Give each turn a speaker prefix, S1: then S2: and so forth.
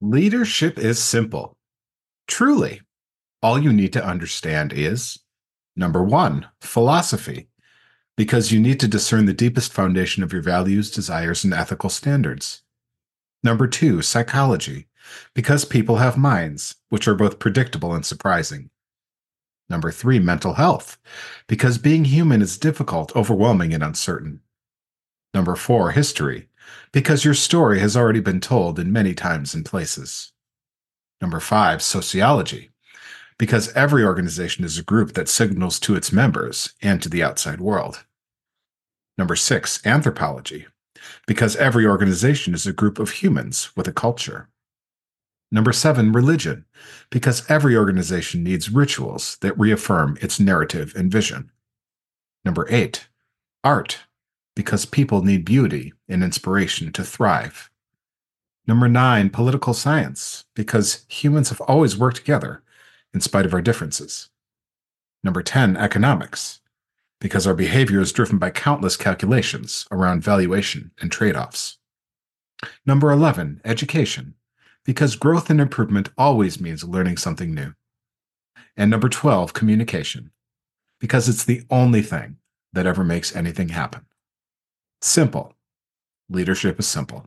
S1: Leadership is simple. Truly, all you need to understand is number one, philosophy, because you need to discern the deepest foundation of your values, desires, and ethical standards. Number two, psychology, because people have minds, which are both predictable and surprising. Number three, mental health, because being human is difficult, overwhelming, and uncertain. Number four, history, because your story has already been told in many times and places. Number five, sociology, because every organization is a group that signals to its members and to the outside world. Number six, anthropology, because every organization is a group of humans with a culture. Number seven, religion, because every organization needs rituals that reaffirm its narrative and vision. Number eight, art, because people need beauty and inspiration to thrive. Number nine, political science, because humans have always worked together in spite of our differences. Number 10, economics, because our behavior is driven by countless calculations around valuation and trade offs. Number 11, education, because growth and improvement always means learning something new. And number 12, communication, because it's the only thing that ever makes anything happen. Simple. Leadership is simple.